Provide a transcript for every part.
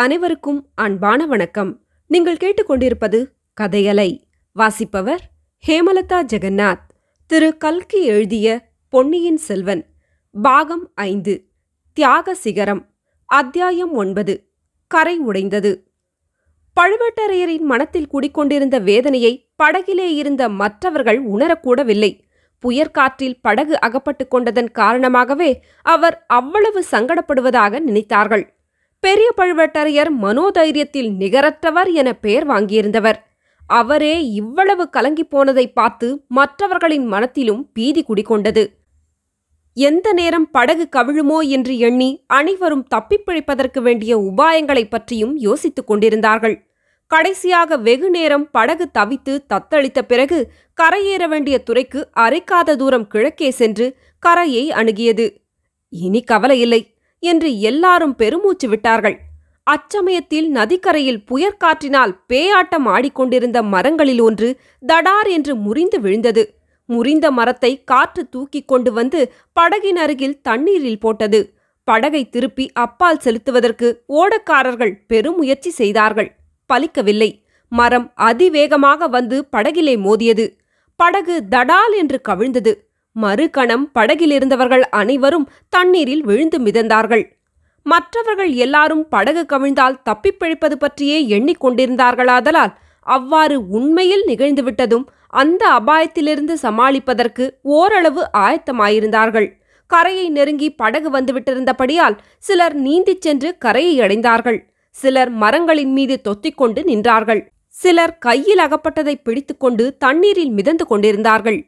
அனைவருக்கும் அன்பான வணக்கம். நீங்கள் கேட்டுக்கொண்டிருப்பது கதையலை. வாசிப்பவர் ஹேமலதா ஜெகநாத். திரு கல்கி எழுதிய பொன்னியின் செல்வன். பாகம் ஐந்து. தியாக சிகரம். அத்தியாயம் ஒன்பது. கரை உடைந்தது. பழுவேட்டரையரின் மனத்தில் குடிக்கொண்டிருந்த வேதனையை படகிலே இருந்த மற்றவர்கள் உணரக்கூடவில்லை. புயற்காற்றில் படகு அகப்பட்டுக் கொண்டதன் காரணமாகவே அவர் அவ்வளவு சங்கடப்படுவதாக நினைத்தார்கள். பெரிய பழுவேட்டரையர் மனோதைரியத்தில் நிகரற்றவர் என பெயர் வாங்கியிருந்தவர். அவரே இவ்வளவு கலங்கிப் போனதை பார்த்து மற்றவர்களின் மனத்திலும் பீதி குடிகொண்டது. எந்த நேரம் படகு கவிழுமோ என்று எண்ணி அனைவரும் தப்பிப்பிழிப்பதற்கு வேண்டிய உபாயங்களைப் பற்றியும் யோசித்துக் கொண்டிருந்தார்கள். கடைசியாக வெகு நேரம் படகு தவித்து தத்தளித்த பிறகு கரையேற வேண்டிய துறைக்கு அரைக்காத தூரம் கிழக்கே சென்று கரையை அணுகியது. இனி கவலையில்லை. என்று எல்லாரும் பெருமூச்சு விட்டார்கள். அச்சமயத்தில் நதிக்கரையில் புயற்காற்றினால் பேயாட்டம் ஆடிக்கொண்டிருந்த மரங்களில் ஒன்று தடார் என்று முறிந்து விழுந்தது. முறிந்த மரத்தை காற்று தூக்கிக் கொண்டு வந்து படகின் அருகில் தண்ணீரில் போட்டது. படகை திருப்பி அப்பால் செலுத்துவதற்கு ஓடக்காரர்கள் பெருமுயற்சி செய்தார்கள். பலிக்கவில்லை. மரம் அதிவேகமாக வந்து படகிலே மோதியது. படகு தடால் என்று கவிழ்ந்தது. மறுகணம் படகிலிருந்தவர்கள் அனைவரும் தண்ணீரில் விழுந்து மிதந்தார்கள். மற்றவர்கள் எல்லாரும் படகு கவிழ்ந்தால் தப்பிப்பிழைப்பது பற்றியே எண்ணிக்கொண்டிருந்தார்களாதலால் அவ்வாறு உண்மையில் நிகழ்ந்துவிட்டதும் அந்த அபாயத்திலிருந்து சமாளிப்பதற்கு ஓரளவு ஆயத்தமாயிருந்தார்கள். கரையை நெருங்கி படகு வந்துவிட்டிருந்தபடியால் சிலர் நீந்திச் சென்று கரையை அடைந்தார்கள். சிலர் மரங்களின் மீது தொத்திக்கொண்டு நின்றார்கள். சிலர் கையில் அகப்பட்டதை பிடித்துக்கொண்டு தண்ணீரில் மிதந்து கொண்டிருந்தார்கள்.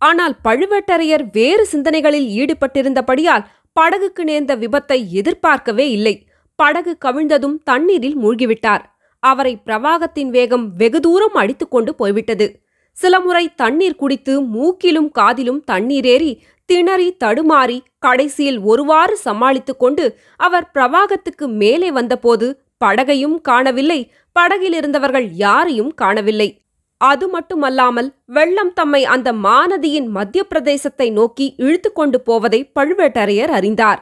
ஆனால் பழுவேட்டரையர் வேறு சிந்தனைகளில் ஈடுபட்டிருந்தபடியால் படகுக்கு நேர்ந்த விபத்தை எதிர்பார்க்கவே இல்லை. படகு கவிழ்ந்ததும் தண்ணீரில் மூழ்கிவிட்டார். அவரை பிரவாகத்தின் வேகம் வெகு தூரம் அடித்துக்கொண்டு போய்விட்டது. சில முறை தண்ணீர் குடித்து மூக்கிலும் காதிலும் தண்ணீரேறி திணறி தடுமாறி கடைசியில் ஒருவாறு சமாளித்துக் கொண்டு அவர் பிரவாகத்துக்கு மேலே வந்தபோது படகையும் காணவில்லை. படகில் இருந்தவர்கள் யாரையும் காணவில்லை. அது மட்டுமல்லாமல் வெள்ளம் தம்மை அந்த மாநதியின் மத்திய பிரதேசத்தை நோக்கி இழுத்து கொண்டு போவதை பழுவேட்டரையர் அறிந்தார்.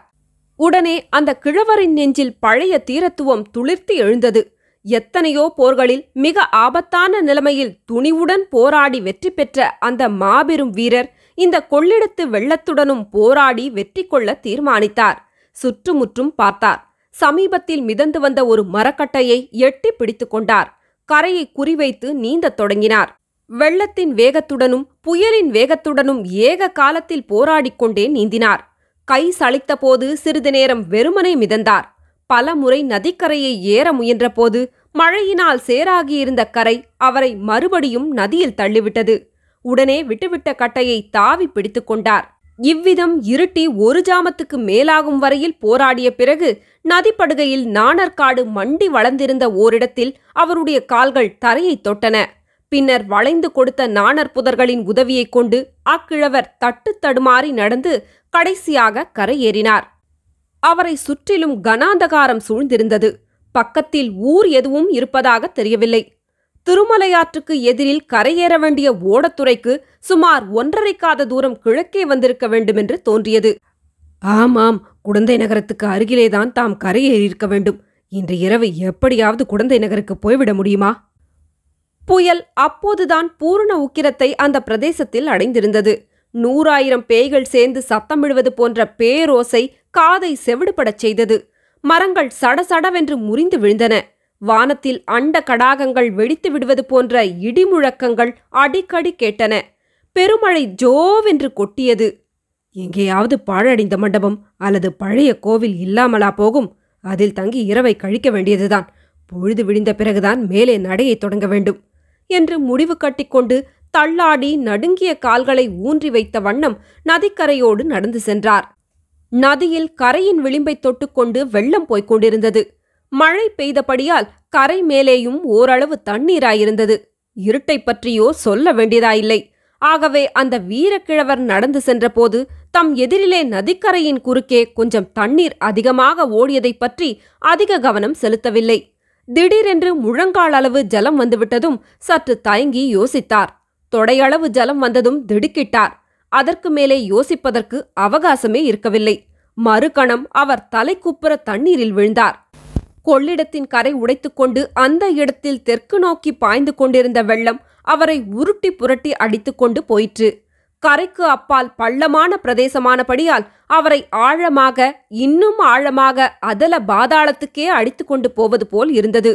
உடனே அந்த கிழவரின் நெஞ்சில் பழைய தீரத்துவம் துளிர்த்து எழுந்தது. எத்தனையோ போர்களில் மிக ஆபத்தான நிலைமையில் துணிவுடன் போராடி வெற்றி பெற்ற அந்த மாபெரும் வீரர் இந்த கொள்ளிடத்து வெள்ளத்துடனும் போராடி வெற்றி கொள்ள தீர்மானித்தார். சுற்றுமுற்றும் பார்த்தார். சமீபத்தில் மிதந்து வந்த ஒரு மரக்கட்டையை எட்டி பிடித்துக் கொண்டார். கரையை குறிவைத்து நீந்தத் தொடங்கினார். வெள்ளத்தின் வேகத்துடனும் புயலின் வேகத்துடனும் ஏக காலத்தில் போராடிக் கொண்டே நீந்தினார். கை சளைத்தபோது சிறிது நேரம் வெறுமனே மிதந்தார். பல முறை நதிக்கரையை ஏற முயன்றபோது மழையினால் சேராகியிருந்த கரை அவரை மறுபடியும் நதியில் தள்ளிவிட்டது. உடனே விட்டுவிட்ட கட்டையை தாவி பிடித்துக்கொண்டார் இவ்விதம் இருட்டி ஒரு ஜாமத்துக்கு மேலாகும் வரையில் போராடிய பிறகு நதிப்படுகையில் நாணற்காடு மண்டி வளர்ந்திருந்த ஓரிடத்தில் அவருடைய கால்கள் தரையை தொட்டன. பின்னர் வளைந்து கொடுத்த நாணர் புதர்களின் உதவியைக் கொண்டு அக்கிழவர் தட்டு தடுமாறி நடந்து கடைசியாக கரையேறினார். அவரை சுற்றிலும் கனாந்தகாரம் சூழ்ந்திருந்தது. பக்கத்தில் ஊர் எதுவும் இருப்பதாக தெரியவில்லை. திருமலையாற்றுக்கு எதிரில் கரையேற வேண்டிய ஓடத்துறைக்கு சுமார் ஒன்றரைக்காத தூரம் கிழக்கே வந்திருக்க வேண்டுமென்று தோன்றியது. ஆமாம் குடந்தை நகரத்துக்கு அருகிலேதான் தாம் கரையேறியிருக்க வேண்டும். இன்று இரவு எப்படியாவது குடந்தை நகருக்கு போய்விட முடியுமா? புயல் அப்போதுதான் பூரண உக்கிரத்தை அந்த பிரதேசத்தில் அடைந்திருந்தது. நூறாயிரம் பேய்கள் சேர்ந்து சத்தமிடுவது போன்ற பேரோசை காதை செவிடுபடச் செய்தது. மரங்கள் சடசடவென்று முறிந்து விழுந்தன. வானத்தில் அண்ட கடாகங்கள் வெடித்து விடுவது போன்ற இடிமுழக்கங்கள் அடிக்கடி கேட்டன. பெருமழை ஜோவென்று கொட்டியது. எங்கேயாவது பாழடைந்த மண்டபம் அல்லது பழைய கோவில் இல்லாமலா போகும்? அதில் தங்கி இரவை கழிக்க வேண்டியதுதான். பொழுது விடிந்த பிறகுதான் மேலே நடையை தொடங்க வேண்டும். என்று முடிவு கட்டிக்கொண்டு தள்ளாடி நடுங்கிய கால்களை ஊன்றி வைத்த வண்ணம் நதிக்கரையோடு நடந்து சென்றார். நதியில் கரையின் விளிம்பை தொட்டுக்கொண்டு வெள்ளம் போய்க் கொண்டிருந்தது. மழை பெய்தபடியால் கரை மேலேயும் ஓரளவு தண்ணீராயிருந்தது. இருட்டைப் பற்றியோ சொல்ல வேண்டியதாயில்லை ஆகவே அந்த வீரக்கிழவர் நடந்து சென்றபோது தம் எதிரிலே நதிக்கரையின் குறுக்கே கொஞ்சம் தண்ணீர் அதிகமாக ஓடியதைப் பற்றி அதிக கவனம் செலுத்தவில்லை. திடீரென்று முழங்கால் அளவு ஜலம் வந்துவிட்டதும் சற்று தயங்கி யோசித்தார். தொடையளவு ஜலம் வந்ததும் திடுக்கிட்டார். அதற்கு மேலே யோசிப்பதற்கு அவகாசமே இருக்கவில்லை. மறுகணம் அவர் தலைக்குப்புற தண்ணீரில் விழுந்தார். கொள்ளிடத்தின் கரை உடைத்துக்கொண்டு அந்த இடத்தில் தெற்கு நோக்கி பாய்ந்து கொண்டிருந்த வெள்ளம் அவரை உருட்டி புரட்டி அடித்துக்கொண்டு போயிற்று. கரைக்கு அப்பால் பள்ளமான பிரதேசமானபடியால் அவரை ஆழமாக இன்னும் ஆழமாக அதல பாதாளத்துக்கே அடித்துக்கொண்டு போவது போல் இருந்தது.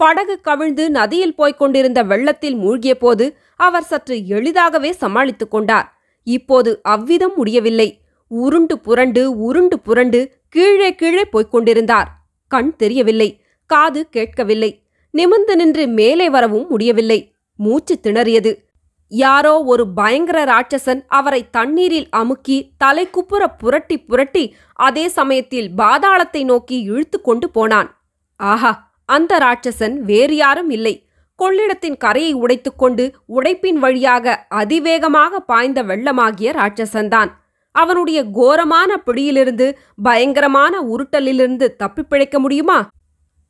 படகு கவிழ்ந்து நதியில் போய்க் கொண்டிருந்த வெள்ளத்தில் மூழ்கிய போது அவர் சற்று எளிதாகவே சமாளித்துக் கொண்டார். இப்போது அவ்விதம் முடியவில்லை. உருண்டு புரண்டு உருண்டு புரண்டு கீழே கீழே போய்க் கொண்டிருந்தார். கண் தெரியவில்லை காது கேட்கவில்லை. நிமிர்ந்து நின்று மேலே வரவும் முடியவில்லை. மூச்சு திணறியது. யாரோ ஒரு பயங்கர ராட்சசன் அவரை தண்ணீரில் அமுக்கி தலைக்குப்புற புரட்டி புரட்டி அதே சமயத்தில் பாதாளத்தை நோக்கி இழுத்து கொண்டு போனான். ஆஹா அந்த ராட்சசன் வேறு யாரும் இல்லை. கொள்ளிடத்தின் கரையை உடைத்துக்கொண்டு உடைப்பின் வழியாக அதிவேகமாக பாய்ந்த வெள்ளமாகிய ராட்சசன்தான். அவனுடைய கோரமான பிடியிலிருந்து பயங்கரமான உருட்டலிலிருந்து தப்பிப் பிழைக்க முடியுமா?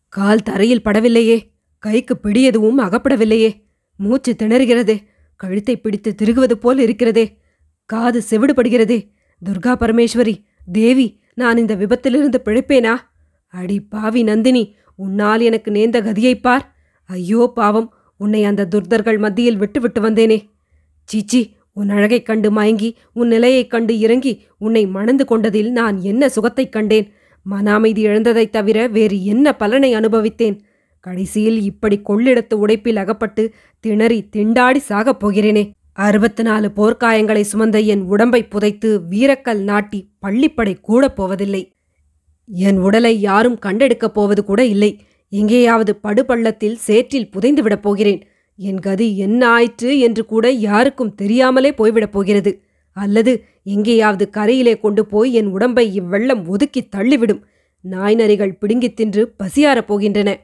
கால் தரையில் படவில்லையே. கைக்கு பிடி எதுவும் அகப்படவில்லையே. மூச்சு திணறுகிறதே கழுத்தை பிடித்து திருகுவது போல் இருக்கிறதே காது செவிடுபடுகிறதே. துர்கா பரமேஸ்வரி தேவி நான் இந்த விபத்திலிருந்து பிழைப்பேனா? அடி பாவி நந்தினி உன்னால் எனக்கு நேர்ந்த கதியைப் பார். ஐயோ பாவம் உன்னை அந்த துர்தர்கள் மத்தியில் விட்டுவிட்டு வந்தேனே. சீச்சி உன் அழகைக் கண்டு மயங்கி உன் நிலையைக் கண்டு இறங்கி உன்னை மணந்து கொண்டதில் நான் என்ன சுகத்தைக் கண்டேன்? மன அமைதி இழந்ததைத் தவிர வேறு என்ன பலனை அனுபவித்தேன்? கடைசியில் இப்படி கொள்ளிடத்து உடைப்பில் அகப்பட்டு திணறி திண்டாடி சாகப் போகிறேனே. அறுபத்து நாலு போர்க்காயங்களை சுமந்த என் உடம்பை புதைத்து வீரக்கல் நாட்டி பள்ளிப்படை கூடப் போவதில்லை. என் உடலை யாரும் கண்டெடுக்கப் போவது கூட இல்லை. எங்கேயாவது படுபள்ளத்தில் சேற்றில் புதைந்து விடப் போகிறேன். என் கதி என்ன ஆயிற்று என்று கூட யாருக்கும் தெரியாமலே போய்விடப் போகிறது. அல்லது எங்கேயாவது கரையிலே கொண்டு போய் என் உடம்பை இவ்வெள்ளம் ஒதுக்கித் தள்ளிவிடும். நாய்நரிகள் பிடுங்கித் தின்று பசியாரப் போகின்றன.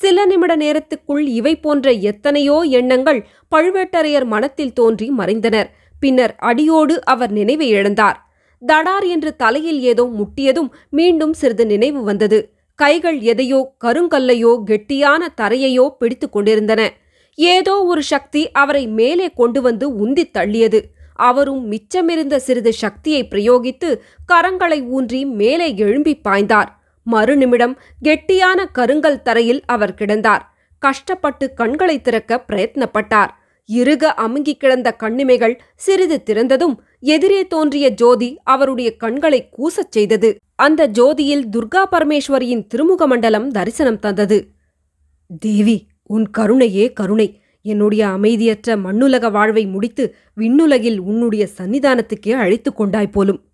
சில நிமிட நேரத்துக்குள் இவை போன்ற எத்தனையோ எண்ணங்கள் பழுவேட்டரையர் மனத்தில் தோன்றி மறைந்தனர். பின்னர் அடியோடு அவர் நினைவை இழந்தார். தடார் என்று தலையில் ஏதோ முட்டியதும் மீண்டும் சிறிது நினைவு வந்தது. கைகள் எதையோ கருங்கல்லையோ கெட்டியான தரையையோ பிடித்துக் கொண்டிருந்தன. ஏதோ ஒரு சக்தி அவரை மேலே கொண்டு வந்து உந்தித் தள்ளியது. அவரும் மிச்சமிருந்த சிறிது சக்தியை பிரயோகித்து கரங்களை ஊன்றி மேலே எழும்பி பாய்ந்தார். மறுநிமிடம் கெட்டியான கருங்கல் தரையில் அவர் கிடந்தார். கஷ்டப்பட்டு கண்களை திறக்க பிரயத்னப்பட்டார். இறுக அமுங்கிக் கிடந்த கண்ணிமைகள் சிறிது திறந்ததும் எதிரே தோன்றிய ஜோதி அவருடைய கண்களை கூசச் செய்தது. அந்த ஜோதியில் துர்கா பரமேஸ்வரியின் திருமுக மண்டலம் தரிசனம் தந்தது. தேவி உன் கருணையே கருணை. என்னுடைய அமைதியற்ற மண்ணுலக வாழ்வை முடித்து விண்ணுலகில் உன்னுடைய சன்னிதானத்துக்கே அழைத்துக் கொண்டாய் போலும்.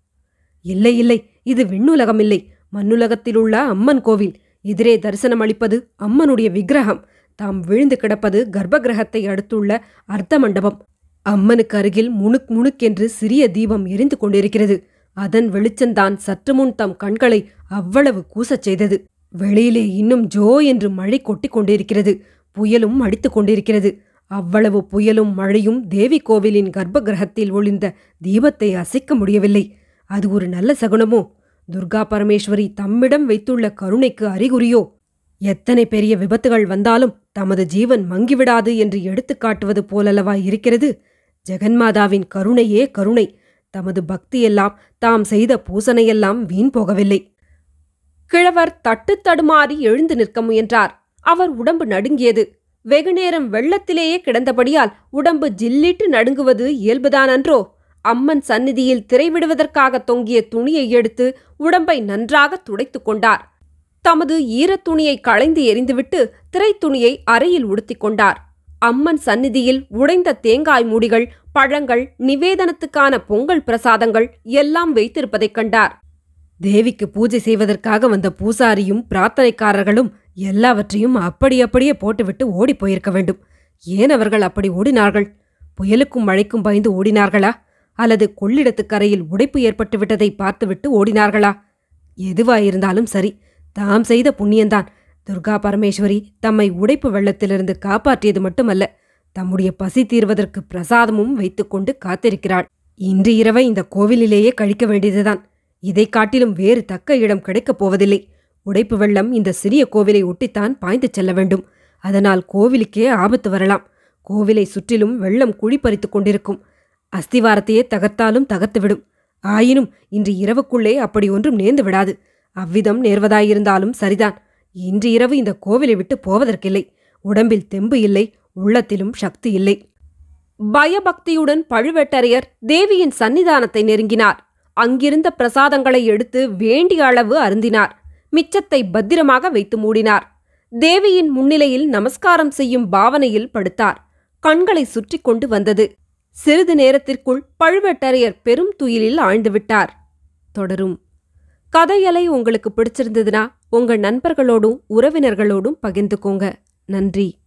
இல்லை இல்லை. இது விண்ணுலகமில்லை. மண்ணுலகத்திலுள்ள அம்மன் கோவில். எதிரே தரிசனம் அளிப்பது அம்மனுடைய விக்கிரகம். தாம் விழுந்து கிடப்பது கர்ப்பகிரகத்தை அடுத்துள்ள அர்த்த மண்டபம். அம்மனுக்கு அருகில் முணுக் முணுக்கென்று சிறிய தீபம் எரிந்து கொண்டிருக்கிறது. அதன் வெளிச்சந்தான் சற்று முன் தம் கண்களை அவ்வளவு கூசச் செய்தது. வெளியிலே இன்னும் ஜோ என்று மழை கொட்டிக் கொண்டிருக்கிறது. புயலும் அடித்துக் கொண்டிருக்கிறது. அவ்வளவு புயலும் மழையும் தேவி கோவிலின் கர்ப்ப கிரகத்தில் ஒளிந்த தீபத்தை அசைக்க முடியவில்லை. அது ஒரு நல்ல சகுனமோ? துர்கா பரமேஸ்வரி தம்மிடம் வைத்துள்ள கருணைக்கு அறிகுறியோ? எத்தனை பெரிய விபத்துகள் வந்தாலும் தமது ஜீவன் மங்கிவிடாது என்று எடுத்துக் காட்டுவது போலல்லவா இருக்கிறது? ஜெகன்மாதாவின் கருணையே கருணை. தமது பக்தியெல்லாம் தாம் செய்த பூசனையெல்லாம் வீண் போகவில்லை. கிழவர் தட்டு தடுமாறி எழுந்து நிற்க முயன்றார். அவர் உடம்பு நடுங்கியது. வெகுநேரம் வெள்ளத்திலேயே கிடந்தபடியால் உடம்பு ஜில்லிட்டு நடுங்குவது இயல்புதானன்றோ? அம்மன் சந்நிதியில் திரைவிடுவதற்காக தொங்கிய துணியை எடுத்து உடம்பை நன்றாக துடைத்துக் கொண்டார். தமது ஈரத் துணியை களைந்து எறிந்துவிட்டு திரைத்துணியை அறையில் உடுத்திக் கொண்டார். அம்மன் சந்நிதியில் உடைந்த தேங்காய் மூடிகள் பழங்கள் நிவேதனத்துக்கான பொங்கல் பிரசாதங்கள் எல்லாம் வைத்திருப்பதைக் கண்டார். தேவிக்கு பூஜை செய்வதற்காக வந்த பூசாரியும் பிரார்த்தனைக்காரர்களும் எல்லாவற்றையும் அப்படி அப்படியே போட்டுவிட்டு ஓடிப் போயிருக்க வேண்டும். ஏன் அவர்கள் அப்படி ஓடினார்கள்? புயலுக்கும் மழைக்கும் பயந்து ஓடினார்களா? அல்லது கொள்ளிடத்துக்கரையில் உடைப்பு ஏற்பட்டு விட்டதை பார்த்துவிட்டு ஓடினார்களா? எதுவாயிருந்தாலும் சரி தாம் செய்த புண்ணியந்தான். துர்கா பரமேஸ்வரி தம்மை உடைப்பு வெள்ளத்திலிருந்து காப்பாற்றியது மட்டுமல்ல தம்முடைய பசி தீர்வதற்கு பிரசாதமும் வைத்துக்கொண்டு காத்திருக்கிறாள். இன்று இரவை இந்த கோவிலிலேயே கழிக்க வேண்டியதுதான். இதைக் காட்டிலும் வேறு தக்க இடம் கிடைக்கப் போவதில்லை. உடைப்பு வெள்ளம் இந்த சிறிய கோவிலை ஒட்டித்தான் பாய்ந்து செல்ல வேண்டும். அதனால் கோவிலுக்கே ஆபத்து வரலாம். கோவிலை சுற்றிலும் வெள்ளம் குழி பறித்துக் கொண்டிருக்கும். அஸ்திவாரத்தையே தகர்த்தாலும் தகர்த்துவிடும். ஆயினும் இன்று இரவுக்குள்ளே அப்படி ஒன்றும் நேர்ந்து விடாது. அவ்விதம் நேர்வதாயிருந்தாலும் சரிதான். இன்று இரவு இந்த கோவிலை விட்டு போவதற்கில்லை. உடம்பில் தெம்பு இல்லை உள்ளத்திலும் சக்தி இல்லை. பயபக்தியுடன் பழுவேட்டரையர் தேவியின் சன்னிதானத்தை நெருங்கினார். அங்கிருந்த பிரசாதங்களை எடுத்து வேண்டிய அளவு அருந்தினார். மிச்சத்தை பத்திரமாக வைத்து மூடினார். தேவியின் முன்னிலையில் நமஸ்காரம் செய்யும் பாவனையில் படுத்தார். கண்களை சுற்றி கொண்டு வந்தது. சிறிது நேரத்திற்குள் பழுவேட்டரையர் பெரும் துயிலில் ஆழ்ந்துவிட்டார் தொடரும். கதையலை உங்களுக்கு பிடிச்சிருந்ததுன்னா உங்கள் நண்பர்களோடும் உறவினர்களோடும் பகிர்ந்துக்கோங்க. நன்றி.